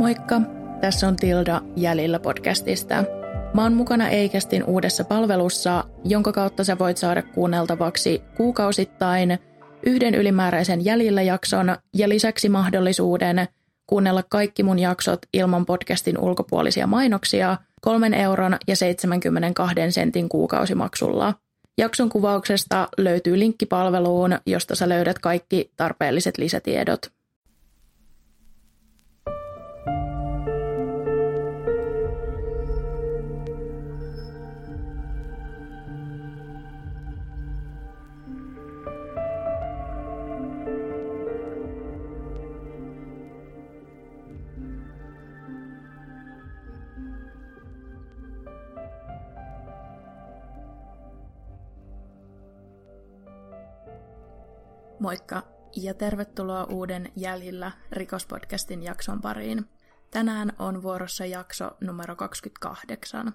Moikka, tässä on Tilda Jäljillä podcastista. Mä oon mukana Eikästin uudessa palvelussa, jonka kautta sä voit saada kuunneltavaksi kuukausittain yhden ylimääräisen Jäljillä jakson ja lisäksi mahdollisuuden kuunnella kaikki mun jaksot ilman podcastin ulkopuolisia mainoksia kolmen euron ja 72 sentin kuukausimaksulla. Jakson kuvauksesta löytyy linkki palveluun, josta sä löydät kaikki tarpeelliset lisätiedot. Moikka ja tervetuloa uuden Jäljillä rikospodcastin jakson pariin. Tänään on vuorossa jakso numero 28.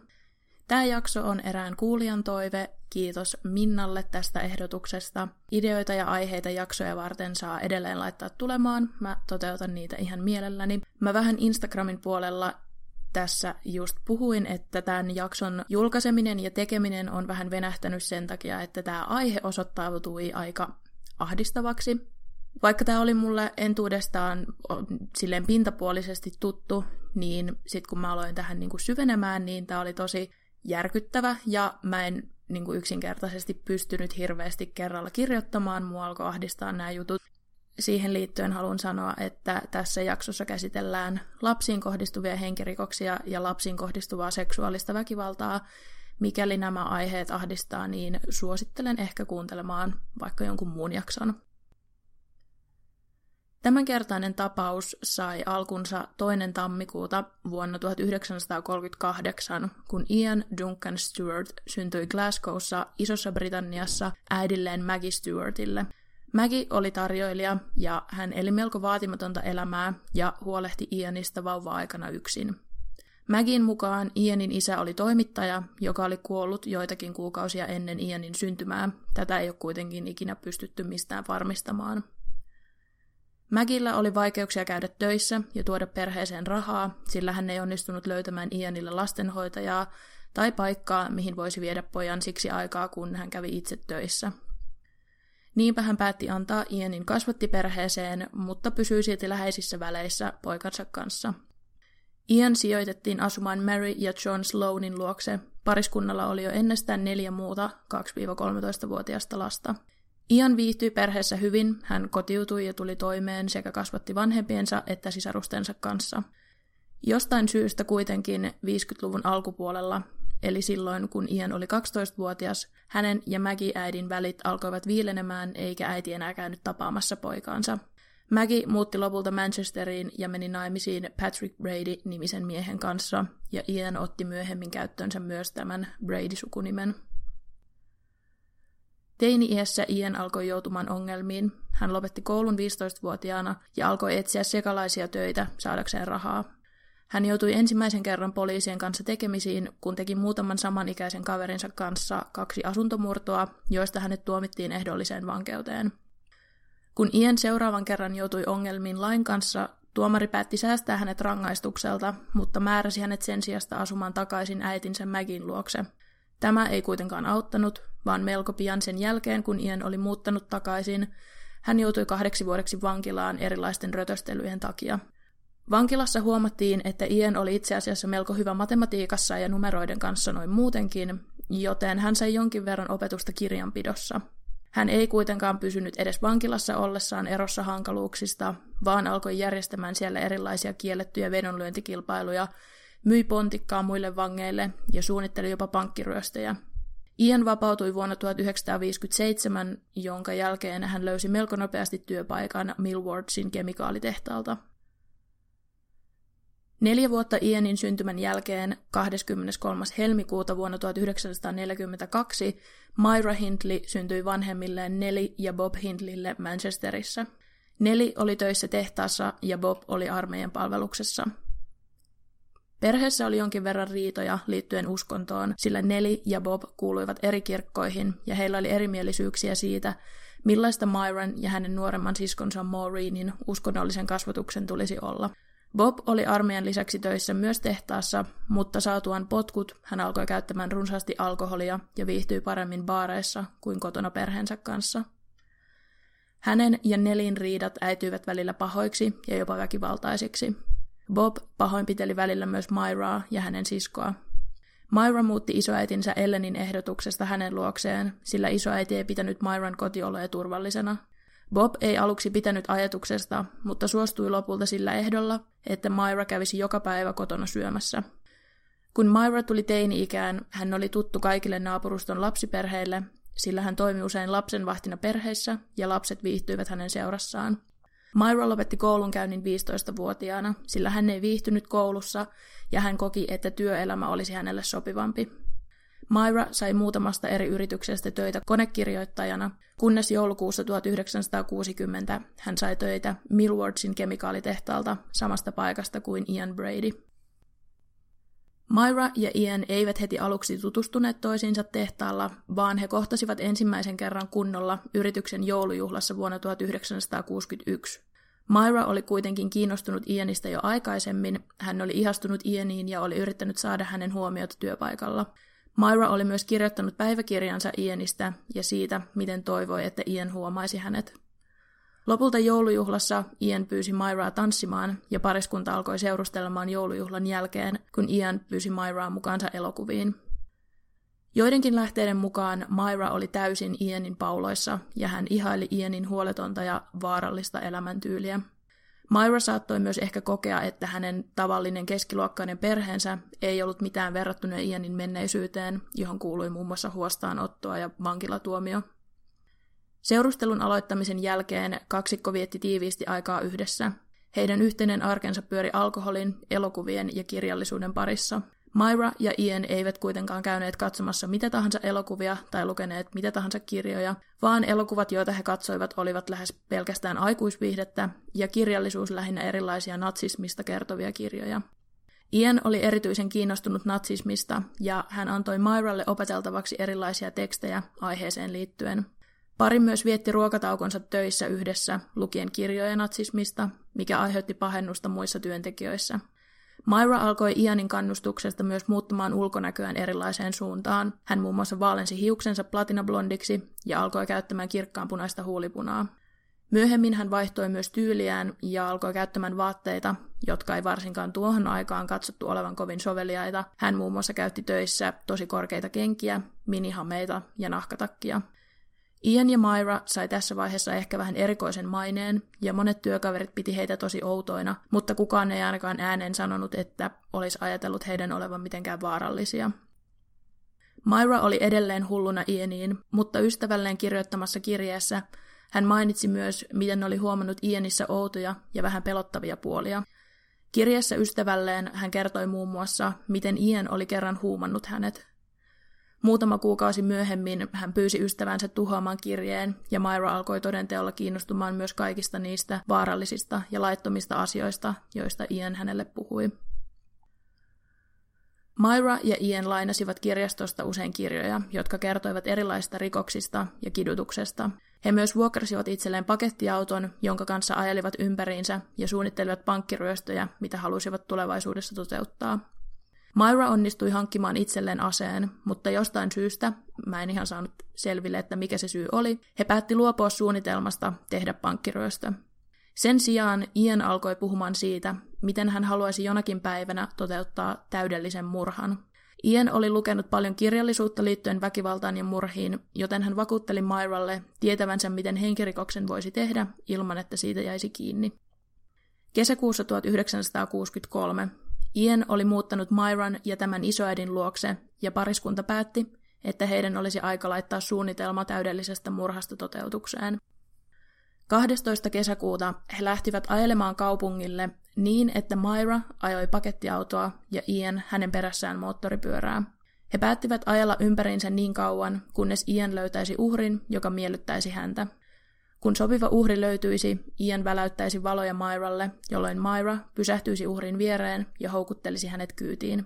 Tämä jakso on erään kuulijan toive. Kiitos Minnalle tästä ehdotuksesta. Ideoita ja aiheita jaksoja varten saa edelleen laittaa tulemaan. Mä toteutan niitä ihan mielelläni. Mä vähän Instagramin puolella tässä just puhuin, että tämän jakson julkaiseminen ja tekeminen on vähän venähtänyt sen takia, että tämä aihe osoittautui aika ahdistavaksi. Vaikka tämä oli mulle entuudestaan silleen pintapuolisesti tuttu, niin sitten kun mä aloin tähän niin kuin syvenemään, niin tämä oli tosi järkyttävä ja mä en niin kuin yksinkertaisesti pystynyt hirveästi kerralla kirjoittamaan, mua alkoi ahdistaa nämä jutut. Siihen liittyen haluan sanoa, että tässä jaksossa käsitellään lapsiin kohdistuvia henkirikoksia ja lapsiin kohdistuvaa seksuaalista väkivaltaa, Mikäli nämä aiheet ahdistaa, niin suosittelen ehkä kuuntelemaan vaikka jonkun muun jakson. Tämänkertainen tapaus sai alkunsa toinen tammikuuta vuonna 1938, kun Ian Duncan Stewart syntyi Glasgowssa Isossa Britanniassa äidilleen Maggie Stewartille. Maggie oli tarjoilija ja hän eli melko vaatimatonta elämää ja huolehti Ianista vauva-aikana yksin. Magin mukaan Ianin isä oli toimittaja, joka oli kuollut joitakin kuukausia ennen Ianin syntymää. Tätä ei ole kuitenkin ikinä pystytty mistään varmistamaan. Mägillä oli vaikeuksia käydä töissä ja tuoda perheeseen rahaa, sillä hän ei onnistunut löytämään Ianille lastenhoitajaa tai paikkaa, mihin voisi viedä pojan siksi aikaa, kun hän kävi itse töissä. Niinpä hän päätti antaa Ianin kasvattiperheeseen, mutta pysyi silti läheisissä väleissä poikansa kanssa – Ian sijoitettiin asumaan Mary ja John Sloanin luokse. Pariskunnalla oli jo ennestään neljä muuta 2-13-vuotiaista lasta. Ian viihtyi perheessä hyvin, hän kotiutui ja tuli toimeen sekä kasvatti vanhempiensa että sisarustensa kanssa. Jostain syystä kuitenkin 50-luvun alkupuolella, eli silloin kun Ian oli 12-vuotias, hänen ja Maggie-äidin välit alkoivat viilenemään eikä äiti enää käynyt tapaamassa poikaansa – Maggie muutti lopulta Manchesteriin ja meni naimisiin Patrick Brady-nimisen miehen kanssa, ja Ian otti myöhemmin käyttöönsä myös tämän Brady-sukunimen. Teini-iässä Ian alkoi joutumaan ongelmiin. Hän lopetti koulun 15-vuotiaana ja alkoi etsiä sekalaisia töitä saadakseen rahaa. Hän joutui ensimmäisen kerran poliisien kanssa tekemisiin, kun teki muutaman samanikäisen kaverinsa kanssa kaksi asuntomurtoa, joista hänet tuomittiin ehdolliseen vankeuteen – kun Ian seuraavan kerran joutui ongelmiin lain kanssa, tuomari päätti säästää hänet rangaistukselta, mutta määräsi hänet sen sijasta asumaan takaisin äitinsä Mägin luokse. Tämä ei kuitenkaan auttanut, vaan melko pian sen jälkeen, kun Ian oli muuttanut takaisin, hän joutui kahdeksi vuodeksi vankilaan erilaisten rötöstelyjen takia. Vankilassa huomattiin, että Ian oli itse asiassa melko hyvä matematiikassa ja numeroiden kanssa noin muutenkin, joten hän sai jonkin verran opetusta kirjanpidossa – hän ei kuitenkaan pysynyt edes vankilassa ollessaan erossa hankaluuksista, vaan alkoi järjestämään siellä erilaisia kiellettyjä vedonlyöntikilpailuja, myi pontikkaa muille vangeille ja suunnitteli jopa pankkiryöstejä. Ian vapautui vuonna 1957, jonka jälkeen hän löysi melko nopeasti työpaikan Millwardsin kemikaalitehtaalta. Neljä vuotta Ianin syntymän jälkeen 23. helmikuuta vuonna 1942 Myra Hindley syntyi vanhemmilleen Nelly ja Bob Hindleylle Manchesterissa. Nelly oli töissä tehtaassa ja Bob oli armeijan palveluksessa. Perheessä oli jonkin verran riitoja liittyen uskontoon, sillä Nelly ja Bob kuuluivat eri kirkkoihin ja heillä oli erimielisyyksiä siitä, millaista Myron ja hänen nuoremman siskonsa Maureenin uskonnollisen kasvatuksen tulisi olla – Bob oli armeijan lisäksi töissä myös tehtaassa, mutta saatuaan potkut hän alkoi käyttämään runsaasti alkoholia ja viihtyi paremmin baareissa kuin kotona perheensä kanssa. Hänen ja Nelin riidat äityivät välillä pahoiksi ja jopa väkivaltaisiksi. Bob pahoinpiteli välillä myös Myraa ja hänen siskoa. Myra muutti isoäitinsä Ellenin ehdotuksesta hänen luokseen, sillä isoäiti ei pitänyt Myran kotioloja turvallisena. Bob ei aluksi pitänyt ajatuksesta, mutta suostui lopulta sillä ehdolla, että Myra kävisi joka päivä kotona syömässä. Kun Myra tuli teini-ikään, hän oli tuttu kaikille naapuruston lapsiperheille, sillä hän toimi usein lapsenvahtina perheissä ja lapset viihtyivät hänen seurassaan. Myra lopetti koulunkäynnin 15-vuotiaana, sillä hän ei viihtynyt koulussa ja hän koki, että työelämä olisi hänelle sopivampi. Myra sai muutamasta eri yrityksestä töitä konekirjoittajana, kunnes joulukuussa 1960 hän sai töitä Millwardsin kemikaalitehtaalta samasta paikasta kuin Ian Brady. Myra ja Ian eivät heti aluksi tutustuneet toisiinsa tehtaalla, vaan he kohtasivat ensimmäisen kerran kunnolla yrityksen joulujuhlassa vuonna 1961. Myra oli kuitenkin kiinnostunut Ianista jo aikaisemmin, hän oli ihastunut Ianiin ja oli yrittänyt saada hänen huomiota työpaikalla. Myra oli myös kirjoittanut päiväkirjansa Ianista ja siitä, miten toivoi, että Ian huomaisi hänet. Lopulta joulujuhlassa Ian pyysi Myraa tanssimaan ja pariskunta alkoi seurustelemaan joulujuhlan jälkeen, kun Ian pyysi Myraa mukaansa elokuviin. Joidenkin lähteiden mukaan Myra oli täysin Ianin pauloissa ja hän ihaili Ianin huoletonta ja vaarallista elämäntyyliä. Myra saattoi myös ehkä kokea, että hänen tavallinen keskiluokkainen perheensä ei ollut mitään verrattuna Ianin menneisyyteen, johon kuului muun muassa huostaanottoa ja vankilatuomio. Seurustelun aloittamisen jälkeen kaksikko vietti tiiviisti aikaa yhdessä. Heidän yhteinen arkensa pyöri alkoholin, elokuvien ja kirjallisuuden parissa. Myra ja Ian eivät kuitenkaan käyneet katsomassa mitä tahansa elokuvia tai lukeneet mitä tahansa kirjoja, vaan elokuvat, joita he katsoivat, olivat lähes pelkästään aikuisviihdettä ja kirjallisuus lähinnä erilaisia natsismista kertovia kirjoja. Ian oli erityisen kiinnostunut natsismista ja hän antoi Myralle opeteltavaksi erilaisia tekstejä aiheeseen liittyen. Pari myös vietti ruokataukonsa töissä yhdessä lukien kirjoja natsismista, mikä aiheutti pahennusta muissa työntekijöissä – Myra alkoi Ianin kannustuksesta myös muuttamaan ulkonäköään erilaiseen suuntaan. Hän muun muassa vaalensi hiuksensa platinablondiksi ja alkoi käyttämään kirkkaanpunaista huulipunaa. Myöhemmin hän vaihtoi myös tyyliään ja alkoi käyttämään vaatteita, jotka ei varsinkaan tuohon aikaan katsottu olevan kovin soveliaita. Hän muun muassa käytti töissä tosi korkeita kenkiä, minihameita ja nahkatakkia. Ian ja Myra sai tässä vaiheessa ehkä vähän erikoisen maineen, ja monet työkaverit piti heitä tosi outoina, mutta kukaan ei ainakaan ääneen sanonut, että olisi ajatellut heidän olevan mitenkään vaarallisia. Myra oli edelleen hulluna Ianiin, mutta ystävälleen kirjoittamassa kirjeessä hän mainitsi myös, miten oli huomannut Ianissa outoja ja vähän pelottavia puolia. Kirjeessä ystävälleen hän kertoi muun muassa, miten Ian oli kerran huumannut hänet, Muutama kuukausi myöhemmin hän pyysi ystävänsä tuhoamaan kirjeen, ja Myra alkoi todenteolla kiinnostumaan myös kaikista niistä vaarallisista ja laittomista asioista, joista Ian hänelle puhui. Myra ja Ian lainasivat kirjastosta usein kirjoja, jotka kertoivat erilaisista rikoksista ja kidutuksesta. He myös vuokrasivat itselleen pakettiauton, jonka kanssa ajelivat ympäriinsä ja suunnittelivat pankkiryöstöjä, mitä halusivat tulevaisuudessa toteuttaa. Myra onnistui hankkimaan itselleen aseen, mutta jostain syystä, mä en ihan saanut selville, että mikä se syy oli, he päätti luopua suunnitelmasta tehdä pankkiryöstö. Sen sijaan Ian alkoi puhumaan siitä, miten hän haluaisi jonakin päivänä toteuttaa täydellisen murhan. Ian oli lukenut paljon kirjallisuutta liittyen väkivaltaan ja murhiin, joten hän vakuutteli Myralle tietävänsä, miten henkirikoksen voisi tehdä ilman, että siitä jäisi kiinni. Kesäkuussa 1963 Ian oli muuttanut Myron ja tämän isoäidin luokse, ja pariskunta päätti, että heidän olisi aika laittaa suunnitelma täydellisestä murhasta toteutukseen. 12. kesäkuuta he lähtivät ajelemaan kaupungille niin, että Myra ajoi pakettiautoa ja Ian hänen perässään moottoripyörää. He päättivät ajella ympäriinsä niin kauan, kunnes Ian löytäisi uhrin, joka miellyttäisi häntä. Kun sopiva uhri löytyisi, Ian väläyttäisi valoja Myralle, jolloin Myra pysähtyisi uhrin viereen ja houkuttelisi hänet kyytiin.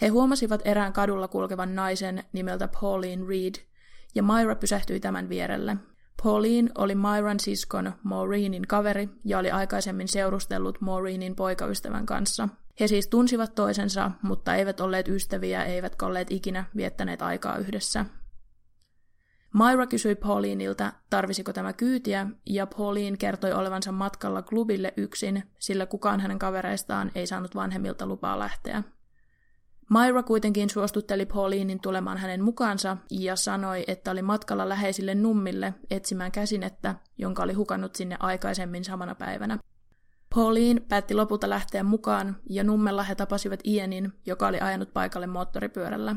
He huomasivat erään kadulla kulkevan naisen nimeltä Pauline Reed, ja Myra pysähtyi tämän vierelle. Pauline oli Myran siskon Maureenin kaveri ja oli aikaisemmin seurustellut Maureenin poikaystävän kanssa. He siis tunsivat toisensa, mutta eivät olleet ystäviä eivätkä olleet ikinä viettäneet aikaa yhdessä. Myra kysyi Paulinilta, tarvisiko tämä kyytiä, ja Pauline kertoi olevansa matkalla klubille yksin, sillä kukaan hänen kavereistaan ei saanut vanhemmilta lupaa lähteä. Myra kuitenkin suostutteli Paulinin tulemaan hänen mukaansa ja sanoi, että oli matkalla läheisille nummille etsimään käsinettä, jonka oli hukannut sinne aikaisemmin samana päivänä. Pauline päätti lopulta lähteä mukaan ja nummella he tapasivat Ianin, joka oli ajanut paikalle moottoripyörällä.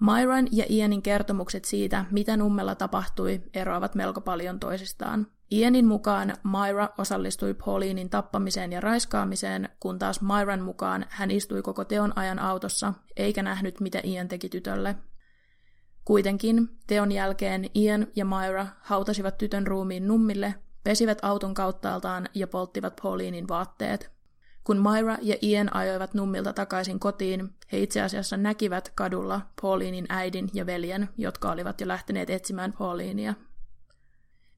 Myron ja Ianin kertomukset siitä, mitä nummella tapahtui, eroavat melko paljon toisistaan. Ianin mukaan Myra osallistui Paulinin tappamiseen ja raiskaamiseen, kun taas Myran mukaan hän istui koko teon ajan autossa, eikä nähnyt, mitä Ian teki tytölle. Kuitenkin teon jälkeen Ian ja Myra hautasivat tytön ruumiin nummille, pesivät auton kauttaaltaan ja polttivat Paulinin vaatteet. Kun Myra ja Ian ajoivat nummilta takaisin kotiin, he itse asiassa näkivät kadulla Paulinin äidin ja veljen, jotka olivat jo lähteneet etsimään Paulinia.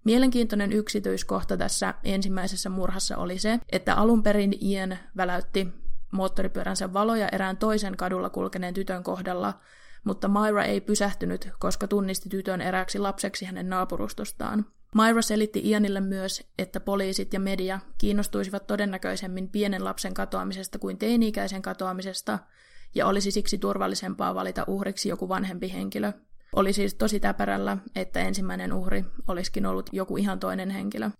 Mielenkiintoinen yksityiskohta tässä ensimmäisessä murhassa oli se, että alun perin Ian väläytti moottoripyöränsä valoja erään toisen kadulla kulkeneen tytön kohdalla, mutta Myra ei pysähtynyt, koska tunnisti tytön erääksi lapseksi hänen naapurustostaan. Myra selitti Ianille myös, että poliisit ja media kiinnostuisivat todennäköisemmin pienen lapsen katoamisesta kuin teini-ikäisen katoamisesta, ja olisi siksi turvallisempaa valita uhriksi joku vanhempi henkilö. Oli siis tosi täpärällä, että ensimmäinen uhri olisikin ollut joku ihan toinen henkilö.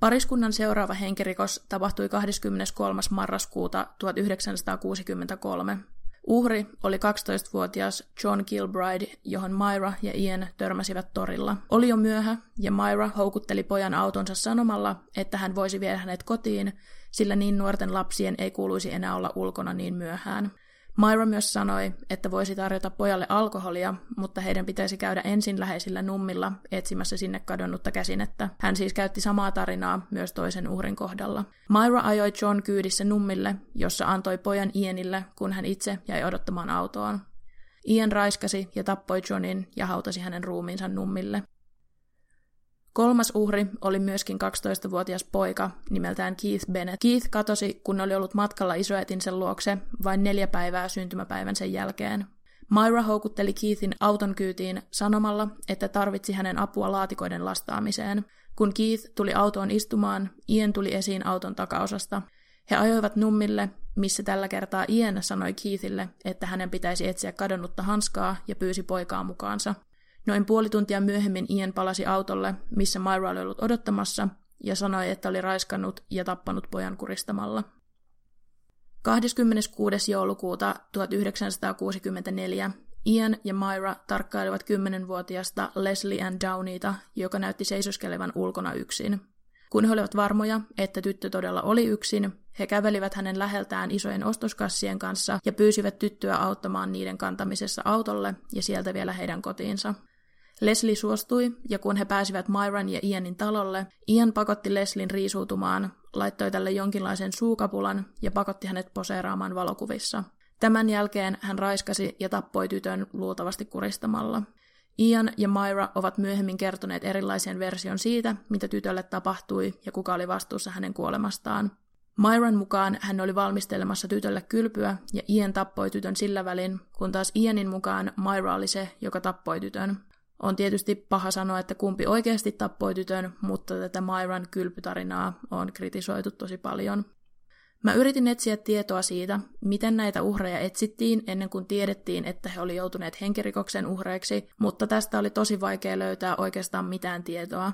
Pariskunnan seuraava henkirikos tapahtui 23. marraskuuta 1963. Uhri oli 12-vuotias John Kilbride, johon Myra ja Ian törmäsivät torilla. Oli jo myöhä, ja Myra houkutteli pojan autonsa sanomalla, että hän voisi viedä hänet kotiin, sillä niin nuorten lapsien ei kuuluisi enää olla ulkona niin myöhään. Myra myös sanoi, että voisi tarjota pojalle alkoholia, mutta heidän pitäisi käydä ensin läheisillä nummilla etsimässä sinne kadonnutta käsinettä. Hän siis käytti samaa tarinaa myös toisen uhrin kohdalla. Myra ajoi John kyydissä nummille, jossa antoi pojan Ianille, kun hän itse jäi odottamaan autoon. Ian raiskasi ja tappoi Johnin ja hautasi hänen ruumiinsa nummille. Kolmas uhri oli myöskin 12-vuotias poika nimeltään Keith Bennett. Keith katosi, kun oli ollut matkalla isoäitinsä luokse vain neljä päivää syntymäpäivän sen jälkeen. Myra houkutteli Keithin auton kyytiin sanomalla, että tarvitsi hänen apua laatikoiden lastaamiseen. Kun Keith tuli autoon istumaan, Ian tuli esiin auton takaosasta. He ajoivat nummille, missä tällä kertaa Ian sanoi Keithille, että hänen pitäisi etsiä kadonnutta hanskaa ja pyysi poikaa mukaansa. Noin puoli tuntia myöhemmin Ian palasi autolle, missä Myra oli ollut odottamassa, ja sanoi, että oli raiskannut ja tappanut pojan kuristamalla. 26. joulukuuta 1964 Ian ja Myra tarkkailivat 10-vuotiasta Leslie Ann Downeyta, joka näytti seisoskelevan ulkona yksin. Kun he olivat varmoja, että tyttö todella oli yksin, he kävelivät hänen läheltään isojen ostoskassien kanssa ja pyysivät tyttöä auttamaan niiden kantamisessa autolle ja sieltä vielä heidän kotiinsa. Leslie suostui, ja kun he pääsivät Myran ja Ianin talolle, Ian pakotti Leslin riisuutumaan, laittoi tälle jonkinlaisen suukapulan ja pakotti hänet poseeraamaan valokuvissa. Tämän jälkeen hän raiskasi ja tappoi tytön luultavasti kuristamalla. Ian ja Myra ovat myöhemmin kertoneet erilaisen version siitä, mitä tytölle tapahtui ja kuka oli vastuussa hänen kuolemastaan. Myran mukaan hän oli valmistelemassa tytölle kylpyä ja Ian tappoi tytön sillä välin, kun taas Ianin mukaan Myra oli se, joka tappoi tytön. On tietysti paha sanoa, että kumpi oikeasti tappoi tytön, mutta tätä Myran kylpytarinaa on kritisoitu tosi paljon. Mä yritin etsiä tietoa siitä, miten näitä uhreja etsittiin ennen kuin tiedettiin, että he oli joutuneet henkirikoksen uhreiksi, mutta tästä oli tosi vaikea löytää oikeastaan mitään tietoa.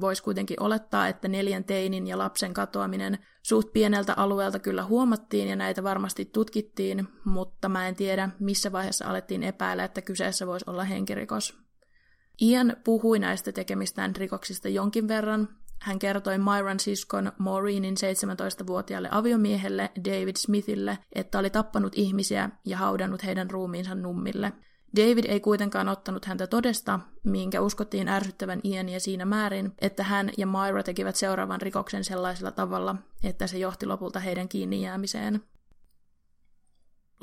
Voisi kuitenkin olettaa, että neljän teinin ja lapsen katoaminen suht pieneltä alueelta kyllä huomattiin ja näitä varmasti tutkittiin, mutta mä en tiedä, missä vaiheessa alettiin epäillä, että kyseessä voisi olla henkirikos. Ian puhui näistä tekemistään rikoksista jonkin verran. Hän kertoi Myron siskon Maureenin 17-vuotiaalle aviomiehelle David Smithille, että oli tappanut ihmisiä ja haudannut heidän ruumiinsa nummille. David ei kuitenkaan ottanut häntä todesta, minkä uskottiin ärsyttävän Iania siinä määrin, että hän ja Myra tekivät seuraavan rikoksen sellaisella tavalla, että se johti lopulta heidän kiinni jäämiseen.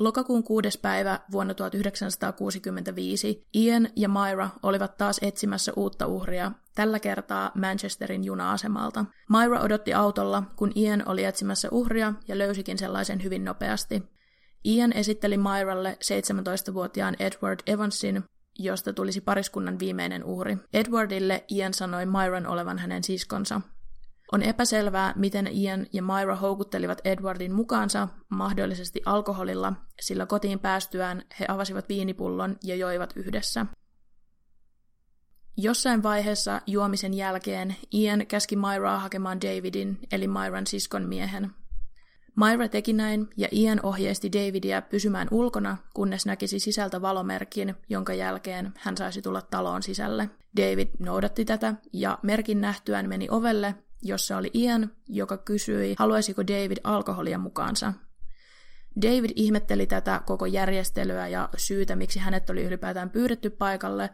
Lokakuun kuudes päivä vuonna 1965 Ian ja Myra olivat taas etsimässä uutta uhria, tällä kertaa Manchesterin juna-asemalta. Myra odotti autolla, kun Ian oli etsimässä uhria ja löysikin sellaisen hyvin nopeasti. Ian esitteli Myralle 17-vuotiaan Edward Evansin, josta tulisi pariskunnan viimeinen uhri. Edwardille Ian sanoi Myran olevan hänen siskonsa. On epäselvää, miten Ian ja Myra houkuttelivat Edwardin mukaansa, mahdollisesti alkoholilla, sillä kotiin päästyään he avasivat viinipullon ja joivat yhdessä. Jossain vaiheessa juomisen jälkeen Ian käski Myraa hakemaan Davidin, eli Myran siskon miehen. Myra teki näin, ja Ian ohjeisti Davidia pysymään ulkona, kunnes näkisi sisältä valomerkin, jonka jälkeen hän saisi tulla taloon sisälle. David noudatti tätä, ja merkin nähtyään meni ovelle, jossa oli Ian, joka kysyi, haluaisiko David alkoholia mukaansa. David ihmetteli tätä koko järjestelyä ja syytä, miksi hänet oli ylipäätään pyydetty paikalle,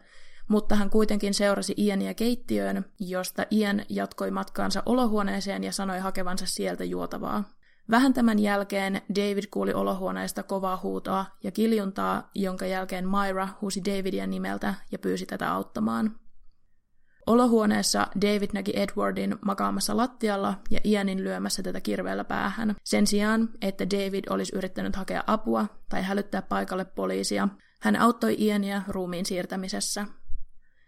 mutta hän kuitenkin seurasi Iania keittiöön, josta Ian jatkoi matkaansa olohuoneeseen ja sanoi hakevansa sieltä juotavaa. Vähän tämän jälkeen David kuuli olohuoneesta kovaa huutoa ja kiljuntaa, jonka jälkeen Myra huusi Davidia nimeltä ja pyysi tätä auttamaan. Olohuoneessa David näki Edwardin makaamassa lattialla ja Ianin lyömässä tätä kirveellä päähän. Sen sijaan, että David olisi yrittänyt hakea apua tai hälyttää paikalle poliisia, hän auttoi Iania ruumiin siirtämisessä.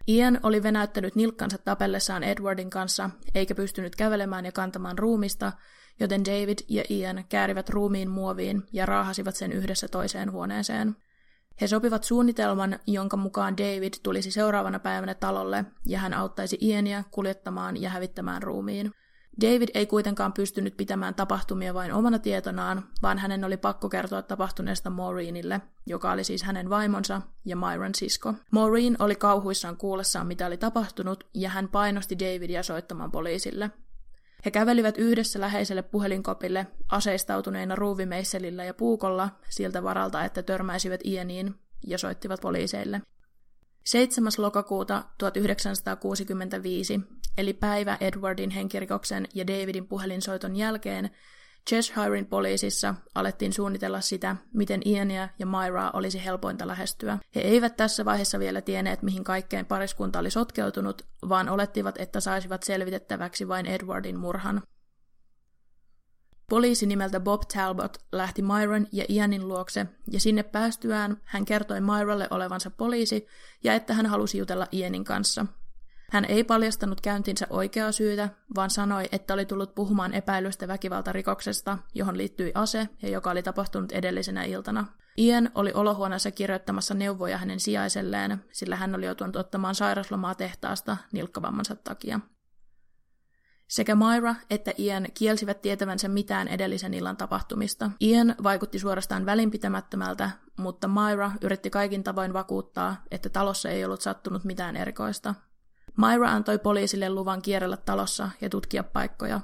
Ian oli venäyttänyt nilkkansa tapellessaan Edwardin kanssa, eikä pystynyt kävelemään ja kantamaan ruumista, joten David ja Ian käärivät ruumiin muoviin ja raahasivat sen yhdessä toiseen huoneeseen. He sopivat suunnitelman, jonka mukaan David tulisi seuraavana päivänä talolle ja hän auttaisi Iania kuljettamaan ja hävittämään ruumiin. David ei kuitenkaan pystynyt pitämään tapahtumia vain omana tietonaan, vaan hänen oli pakko kertoa tapahtuneesta Maureenille, joka oli siis hänen vaimonsa ja Myron sisko. Maureen oli kauhuissaan kuullessaan, mitä oli tapahtunut, ja hän painosti Davidia soittamaan poliisille. He kävelivät yhdessä läheiselle puhelinkopille aseistautuneina ruuvimeisselillä ja puukolla siltä varalta, että törmäisivät Ianiin ja soittivat poliiseille. 7. lokakuuta 1965, eli päivä Edwardin henkirikoksen ja Davidin puhelinsoiton jälkeen, Cheshirein poliisissa alettiin suunnitella sitä, miten Iania ja Myraa olisi helpointa lähestyä. He eivät tässä vaiheessa vielä tienneet, mihin kaikkeen pariskunta oli sotkeutunut, vaan olettivat, että saisivat selvitettäväksi vain Edwardin murhan. Poliisi nimeltä Bob Talbot lähti Myron ja Ianin luokse, ja sinne päästyään hän kertoi Myralle olevansa poliisi ja että hän halusi jutella Ianin kanssa – hän ei paljastanut käyntinsä oikeaa syytä, vaan sanoi, että oli tullut puhumaan epäilystä väkivaltarikoksesta, johon liittyi ase ja joka oli tapahtunut edellisenä iltana. Ian oli olohuoneessa kirjoittamassa neuvoja hänen sijaiselleen, sillä hän oli joutunut ottamaan sairaslomaa tehtaasta nilkkavammansa takia. Sekä Myra että Ian kielsivät tietävänsä mitään edellisen illan tapahtumista. Ian vaikutti suorastaan välinpitämättömältä, mutta Myra yritti kaikin tavoin vakuuttaa, että talossa ei ollut sattunut mitään erikoista. Myra antoi poliisille luvan kierrellä talossa ja tutkia paikkoja.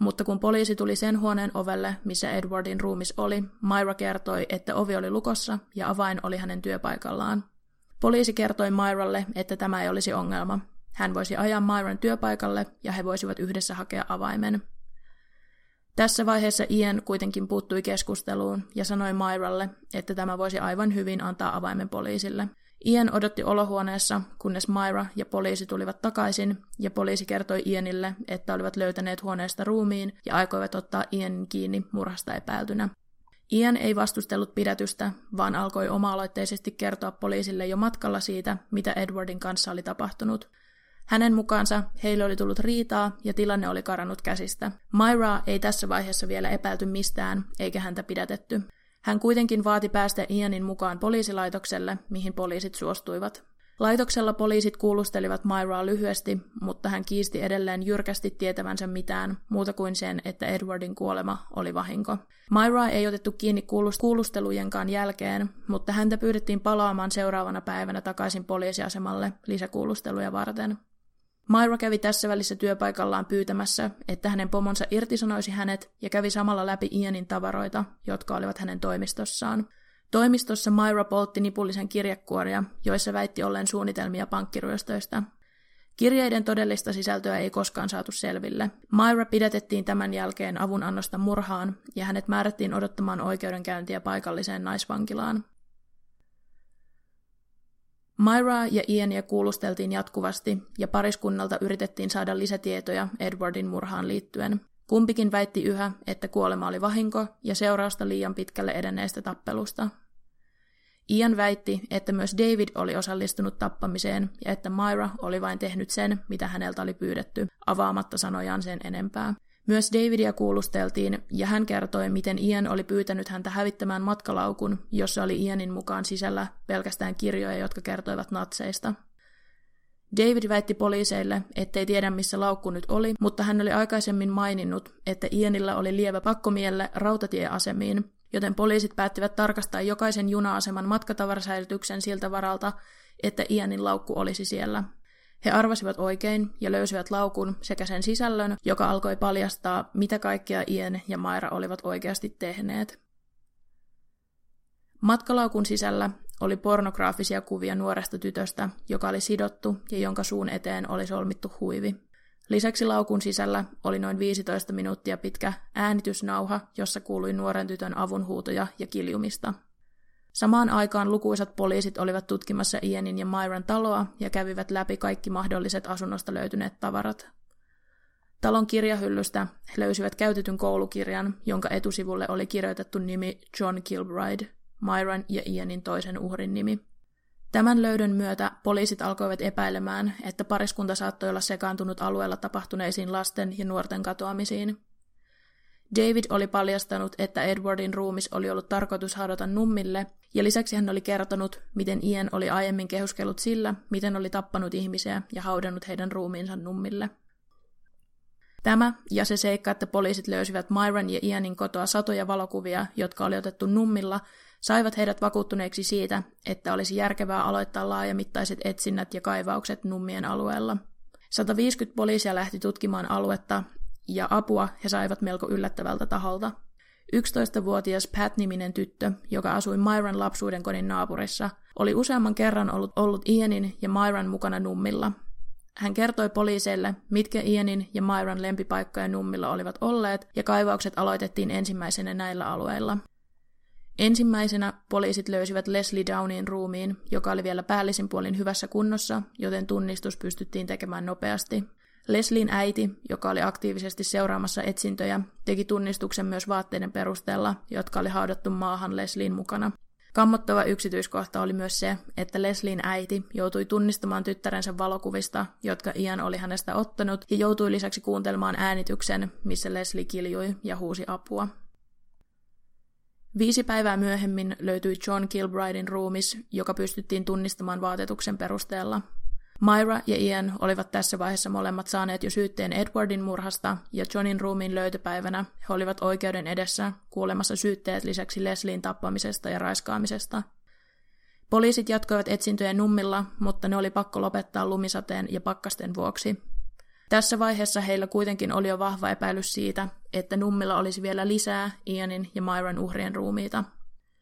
Mutta kun poliisi tuli sen huoneen ovelle, missä Edwardin ruumis oli, Myra kertoi, että ovi oli lukossa ja avain oli hänen työpaikallaan. Poliisi kertoi Myralle, että tämä ei olisi ongelma. Hän voisi ajaa Myran työpaikalle ja he voisivat yhdessä hakea avaimen. Tässä vaiheessa Ian kuitenkin puuttui keskusteluun ja sanoi Myralle, että tämä voisi aivan hyvin antaa avaimen poliisille – Ian odotti olohuoneessa, kunnes Myra ja poliisi tulivat takaisin, ja poliisi kertoi Ianille, että olivat löytäneet huoneesta ruumiin ja aikoivat ottaa Ianin kiinni murhasta epäiltynä. Ian ei vastustellut pidätystä, vaan alkoi oma-aloitteisesti kertoa poliisille jo matkalla siitä, mitä Edwardin kanssa oli tapahtunut. Hänen mukaansa heille oli tullut riitaa ja tilanne oli karannut käsistä. Myra ei tässä vaiheessa vielä epäilty mistään, eikä häntä pidätetty. Hän kuitenkin vaati päästä Ianin mukaan poliisilaitokselle, mihin poliisit suostuivat. Laitoksella poliisit kuulustelivat Myraa lyhyesti, mutta hän kiisti edelleen jyrkästi tietävänsä mitään, muuta kuin sen, että Edwardin kuolema oli vahinko. Myraa ei otettu kiinni kuulustelujenkaan jälkeen, mutta häntä pyydettiin palaamaan seuraavana päivänä takaisin poliisiasemalle lisäkuulusteluja varten. Myra kävi tässä välissä työpaikallaan pyytämässä, että hänen pomonsa irtisanoisi hänet ja kävi samalla läpi Ianin tavaroita, jotka olivat hänen toimistossaan. Toimistossa Myra poltti nipullisen kirjekuoria, joissa väitti olleen suunnitelmia pankkiryöstöistä. Kirjeiden todellista sisältöä ei koskaan saatu selville. Myra pidätettiin tämän jälkeen avunannosta murhaan ja hänet määrättiin odottamaan oikeudenkäyntiä paikalliseen naisvankilaan. Myra ja Iania kuulusteltiin jatkuvasti ja pariskunnalta yritettiin saada lisätietoja Edwardin murhaan liittyen. Kumpikin väitti yhä, että kuolema oli vahinko ja seurausta liian pitkälle edenneestä tappelusta. Ian väitti, että myös David oli osallistunut tappamiseen ja että Myra oli vain tehnyt sen, mitä häneltä oli pyydetty, avaamatta sanojaan sen enempää. Myös Davidia kuulusteltiin, ja hän kertoi, miten Ian oli pyytänyt häntä hävittämään matkalaukun, jossa oli Ianin mukaan sisällä pelkästään kirjoja, jotka kertoivat natseista. David väitti poliiseille, ettei tiedä missä laukku nyt oli, mutta hän oli aikaisemmin maininnut, että Ianilla oli lievä pakkomielle rautatieasemiin, joten poliisit päättivät tarkastaa jokaisen juna-aseman matkatavarasäilytyksen siltä varalta, että Ianin laukku olisi siellä. He arvasivat oikein ja löysivät laukun sekä sen sisällön, joka alkoi paljastaa, mitä kaikkea Ian ja Maira olivat oikeasti tehneet. Matkalaukun sisällä oli pornograafisia kuvia nuoresta tytöstä, joka oli sidottu ja jonka suun eteen oli solmittu huivi. Lisäksi laukun sisällä oli noin 15 minuuttia pitkä äänitysnauha, jossa kuului nuoren tytön avunhuutoja ja kiljumista. Samaan aikaan lukuisat poliisit olivat tutkimassa Ianin ja Myran taloa ja kävivät läpi kaikki mahdolliset asunnosta löytyneet tavarat. Talon kirjahyllystä he löysivät käytetyn koulukirjan, jonka etusivulle oli kirjoitettu nimi John Kilbride, Myran ja Ianin toisen uhrin nimi. Tämän löydön myötä poliisit alkoivat epäilemään, että pariskunta saattoi olla sekaantunut alueella tapahtuneisiin lasten ja nuorten katoamisiin. David oli paljastanut, että Edwardin ruumis oli ollut tarkoitus haudata nummille, ja lisäksi hän oli kertonut, miten Ian oli aiemmin kehuskellut sillä, miten oli tappanut ihmisiä ja haudannut heidän ruumiinsa nummille. Tämä ja se seikka, että poliisit löysivät Myron ja Ianin kotoa satoja valokuvia, jotka oli otettu nummilla, saivat heidät vakuuttuneeksi siitä, että olisi järkevää aloittaa laajamittaiset etsinnät ja kaivaukset nummien alueella. 150 poliisia lähti tutkimaan aluetta, ja apua he saivat melko yllättävältä taholta. 11-vuotias Pat-niminen tyttö, joka asui Myran lapsuuden kodin naapurissa, oli useamman kerran ollut, ollut Ianin ja Myran mukana nummilla. Hän kertoi poliiseille, mitkä Ianin ja Myran lempipaikkoja nummilla olivat olleet, ja kaivaukset aloitettiin ensimmäisenä näillä alueilla. Ensimmäisenä poliisit löysivät Leslie Downin ruumiin, joka oli vielä päällisin puolin hyvässä kunnossa, joten tunnistus pystyttiin tekemään nopeasti. Leslin äiti, joka oli aktiivisesti seuraamassa etsintöjä, teki tunnistuksen myös vaatteiden perusteella, jotka oli haudattu maahan Leslin mukana. Kammottava yksityiskohta oli myös se, että Leslin äiti joutui tunnistamaan tyttärensä valokuvista, jotka Ian oli hänestä ottanut, ja joutui lisäksi kuuntelemaan äänityksen, missä Leslie kiljui ja huusi apua. Viisi päivää myöhemmin löytyi John Kilbridein ruumis, joka pystyttiin tunnistamaan vaatetuksen perusteella. Myra ja Ian olivat tässä vaiheessa molemmat saaneet jo syytteen Edwardin murhasta, ja Johnin ruumiin löytöpäivänä he olivat oikeuden edessä kuulemassa syytteet lisäksi Leslin tappamisesta ja raiskaamisesta. Poliisit jatkoivat etsintöjä nummilla, mutta ne oli pakko lopettaa lumisateen ja pakkasten vuoksi. Tässä vaiheessa heillä kuitenkin oli jo vahva epäilys siitä, että nummilla olisi vielä lisää Ianin ja Myron uhrien ruumiita.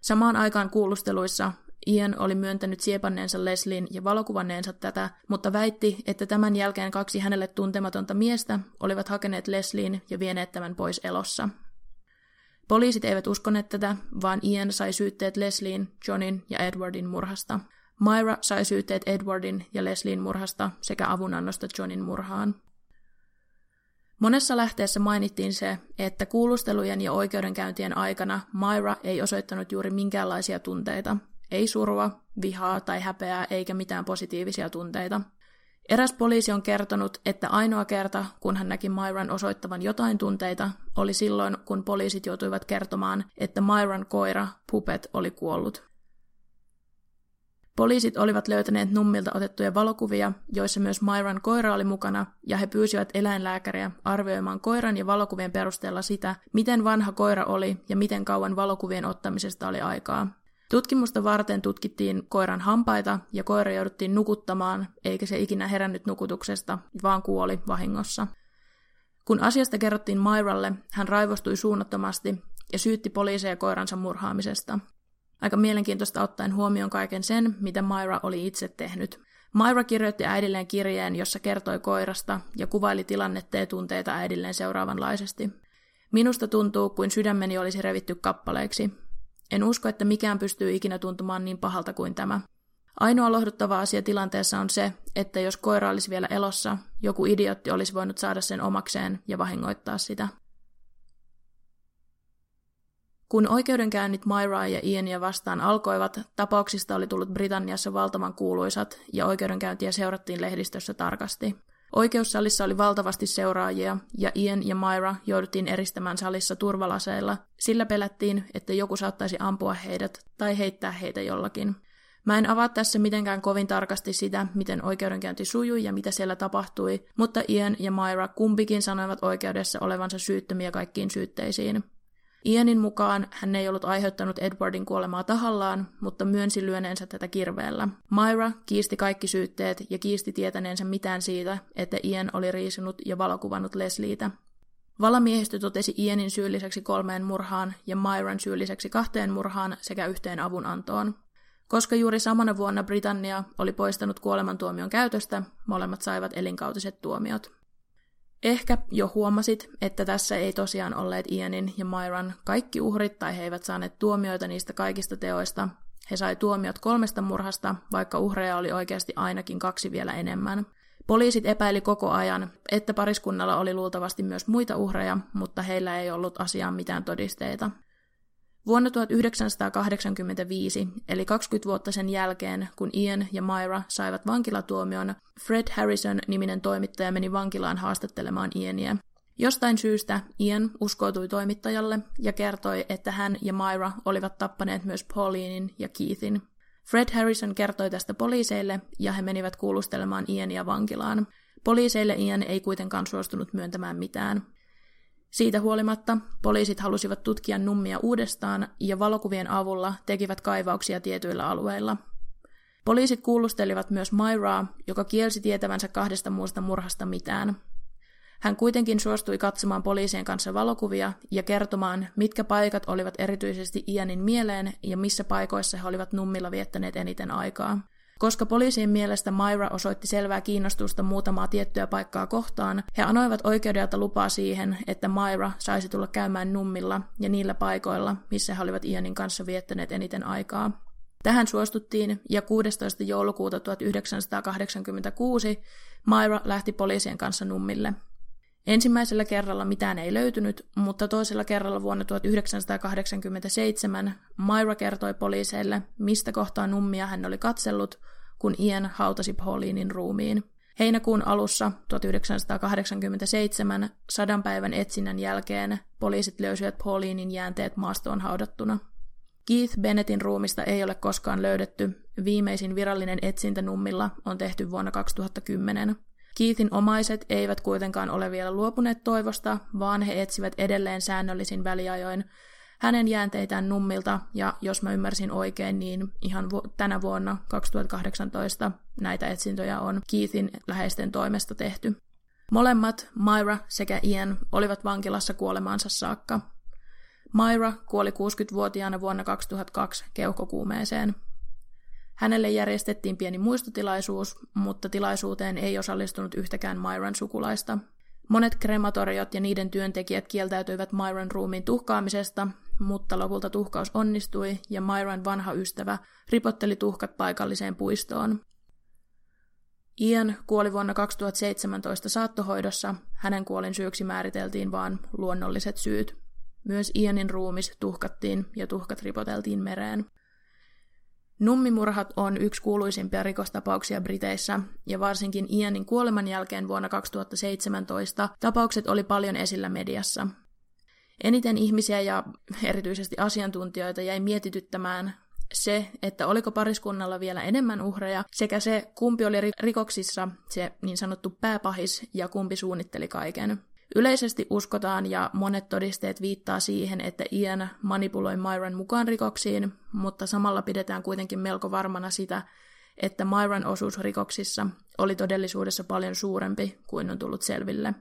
Samaan aikaan kuulusteluissa Ian oli myöntänyt siepanneensa Leslin ja valokuvanneensa tätä, mutta väitti, että tämän jälkeen kaksi hänelle tuntematonta miestä olivat hakeneet Leslin ja vieneet tämän pois elossa. Poliisit eivät uskoneet tätä, vaan Ian sai syytteet Leslin, Johnin ja Edwardin murhasta. Myra sai syytteet Edwardin ja Leslin murhasta sekä avunannosta Johnin murhaan. Monessa lähteessä mainittiin se, että kuulustelujen ja oikeudenkäyntien aikana Myra ei osoittanut juuri minkäänlaisia tunteita – ei surua, vihaa tai häpeää eikä mitään positiivisia tunteita. Eräs poliisi on kertonut, että ainoa kerta, kun hän näki Myran osoittavan jotain tunteita, oli silloin, kun poliisit joutuivat kertomaan, että Myran koira, Puppet, oli kuollut. Poliisit olivat löytäneet nummilta otettuja valokuvia, joissa myös Myran koira oli mukana, ja he pyysivät eläinlääkäriä arvioimaan koiran ja valokuvien perusteella sitä, miten vanha koira oli ja miten kauan valokuvien ottamisesta oli aikaa. Tutkimusta varten tutkittiin koiran hampaita ja koira jouduttiin nukuttamaan, eikä se ikinä herännyt nukutuksesta, vaan kuoli vahingossa. Kun asiasta kerrottiin Myralle, hän raivostui suunnattomasti ja syytti poliiseja koiransa murhaamisesta. Aika mielenkiintoista ottaen huomioon kaiken sen, mitä Myra oli itse tehnyt. Myra kirjoitti äidilleen kirjeen, jossa kertoi koirasta ja kuvaili tilannetta ja tunteita äidilleen seuraavanlaisesti. Minusta tuntuu, kuin sydämeni olisi revitty kappaleiksi. En usko, että mikään pystyy ikinä tuntumaan niin pahalta kuin tämä. Ainoa lohduttava asia tilanteessa on se, että jos koira olisi vielä elossa, joku idiotti olisi voinut saada sen omakseen ja vahingoittaa sitä. Kun oikeudenkäynnit Myra ja Iania vastaan alkoivat, tapauksista oli tullut Britanniassa valtavan kuuluisat ja oikeudenkäyntiä seurattiin lehdistössä tarkasti. Oikeussalissa oli valtavasti seuraajia ja Ian ja Myra jouduttiin eristämään salissa turvalaseilla, sillä pelättiin, että joku saattaisi ampua heidät tai heittää heitä jollakin. Mä en avaa tässä mitenkään kovin tarkasti sitä, miten oikeudenkäynti sujui ja mitä siellä tapahtui, mutta Ian ja Myra kumpikin sanoivat oikeudessa olevansa syyttömiä kaikkiin syytteisiin. Ianin mukaan hän ei ollut aiheuttanut Edwardin kuolemaa tahallaan, mutta myönsi lyöneensä tätä kirveellä. Myra kiisti kaikki syytteet ja kiisti tietäneensä mitään siitä, että Ian oli riisunut ja valokuvannut Leslieitä. Valamiehistö totesi Ianin syylliseksi kolmeen murhaan ja Myran syylliseksi kahteen murhaan sekä yhteen avunantoon. Koska juuri samana vuonna Britannia oli poistanut kuolemantuomion käytöstä, molemmat saivat elinkautiset tuomiot. Ehkä jo huomasit, että tässä ei tosiaan olleet Ianin ja Myran kaikki uhrit tai he eivät saaneet tuomioita niistä kaikista teoista. He sai tuomiot kolmesta murhasta, vaikka uhreja oli oikeasti ainakin kaksi vielä enemmän. Poliisit epäili koko ajan, että pariskunnalla oli luultavasti myös muita uhreja, mutta heillä ei ollut asiaan mitään todisteita. Vuonna 1985, eli 20 vuotta sen jälkeen, kun Ian ja Myra saivat vankilatuomion, Fred Harrison-niminen toimittaja meni vankilaan haastattelemaan Iania. Jostain syystä Ian uskoutui toimittajalle ja kertoi, että hän ja Myra olivat tappaneet myös Paulinin ja Keithin. Fred Harrison kertoi tästä poliiseille ja he menivät kuulustelemaan Iania vankilaan. Poliiseille Ian ei kuitenkaan suostunut myöntämään mitään. Siitä huolimatta poliisit halusivat tutkia nummia uudestaan ja valokuvien avulla tekivät kaivauksia tietyillä alueilla. Poliisit kuulustelivat myös Myraa, joka kielsi tietävänsä kahdesta muusta murhasta mitään. Hän kuitenkin suostui katsomaan poliisien kanssa valokuvia ja kertomaan, mitkä paikat olivat erityisesti Ianin mieleen ja missä paikoissa he olivat nummilla viettäneet eniten aikaa. Koska poliisien mielestä Myra osoitti selvää kiinnostusta muutamaa tiettyä paikkaa kohtaan, he anoivat oikeudelta lupaa siihen, että Myra saisi tulla käymään nummilla ja niillä paikoilla, missä he olivat Ianin kanssa viettäneet eniten aikaa. Tähän suostuttiin ja 16. joulukuuta 1986 Myra lähti poliisien kanssa nummille. Ensimmäisellä kerralla mitään ei löytynyt, mutta toisella kerralla vuonna 1987 Myra kertoi poliiseille, mistä kohtaa nummia hän oli katsellut, kun Ian hautasi Paulinin ruumiin. Heinäkuun alussa 1987 sadan päivän etsinnän jälkeen poliisit löysivät Paulinin jäänteet maastoon haudattuna. Keith Bennettin ruumista ei ole koskaan löydetty. Viimeisin virallinen etsintä nummilla on tehty vuonna 2010. Keithin omaiset eivät kuitenkaan ole vielä luopuneet toivosta, vaan he etsivät edelleen säännöllisin väliajoin hänen jäänteitään nummilta, ja jos mä ymmärsin oikein, niin ihan vu- tänä vuonna 2018 näitä etsintöjä on Keithin läheisten toimesta tehty. Molemmat, Myra sekä Ian, olivat vankilassa kuolemaansa saakka. Myra kuoli 60-vuotiaana vuonna 2002 keuhkokuumeeseen. Hänelle järjestettiin pieni muistotilaisuus, mutta tilaisuuteen ei osallistunut yhtäkään Myran sukulaista. Monet krematoriot ja niiden työntekijät kieltäytyivät Myran ruumiin tuhkaamisesta, mutta lopulta tuhkaus onnistui ja Myran vanha ystävä ripotteli tuhkat paikalliseen puistoon. Ian kuoli vuonna 2017 saattohoidossa, hänen kuolin syyksi määriteltiin vain luonnolliset syyt. Myös Ianin ruumis tuhkattiin ja tuhkat ripoteltiin mereen. Nummimurhat on yksi kuuluisimpia rikostapauksia Briteissä, ja varsinkin Ianin kuoleman jälkeen vuonna 2017 tapaukset oli paljon esillä mediassa. Eniten ihmisiä ja erityisesti asiantuntijoita jäi mietityttämään se, että oliko pariskunnalla vielä enemmän uhreja, sekä se, kumpi oli rikoksissa se niin sanottu pääpahis ja kumpi suunnitteli kaiken. Yleisesti uskotaan ja monet todisteet viittaa siihen, että Ian manipuloi Myron mukaan rikoksiin, mutta samalla pidetään kuitenkin melko varmana sitä, että Myron osuus rikoksissa oli todellisuudessa paljon suurempi kuin on tullut selville.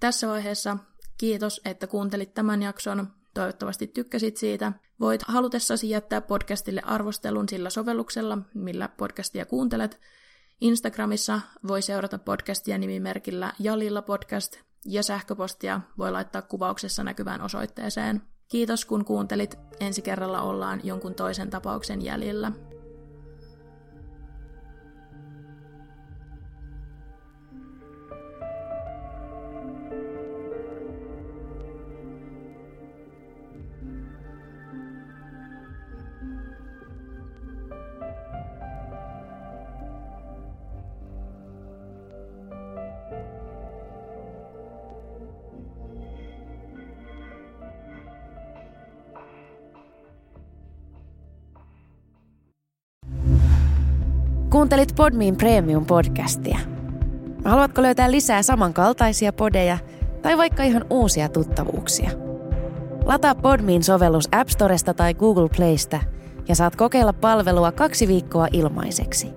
Tässä vaiheessa kiitos, että kuuntelit tämän jakson. Toivottavasti tykkäsit siitä. Voit halutessasi jättää podcastille arvostelun sillä sovelluksella, millä podcastia kuuntelet, Instagramissa voi seurata podcastia nimimerkillä Jalilla podcast ja sähköpostia voi laittaa kuvauksessa näkyvään osoitteeseen. Kiitos kun kuuntelit. Ensi kerralla ollaan jonkun toisen tapauksen jäljellä. Kuuntelit Podmin Premium-podcastia. Haluatko löytää lisää samankaltaisia podeja tai vaikka ihan uusia tuttavuuksia? Lataa Podmin sovellus App Storesta tai Google Playsta ja saat kokeilla palvelua kaksi viikkoa ilmaiseksi.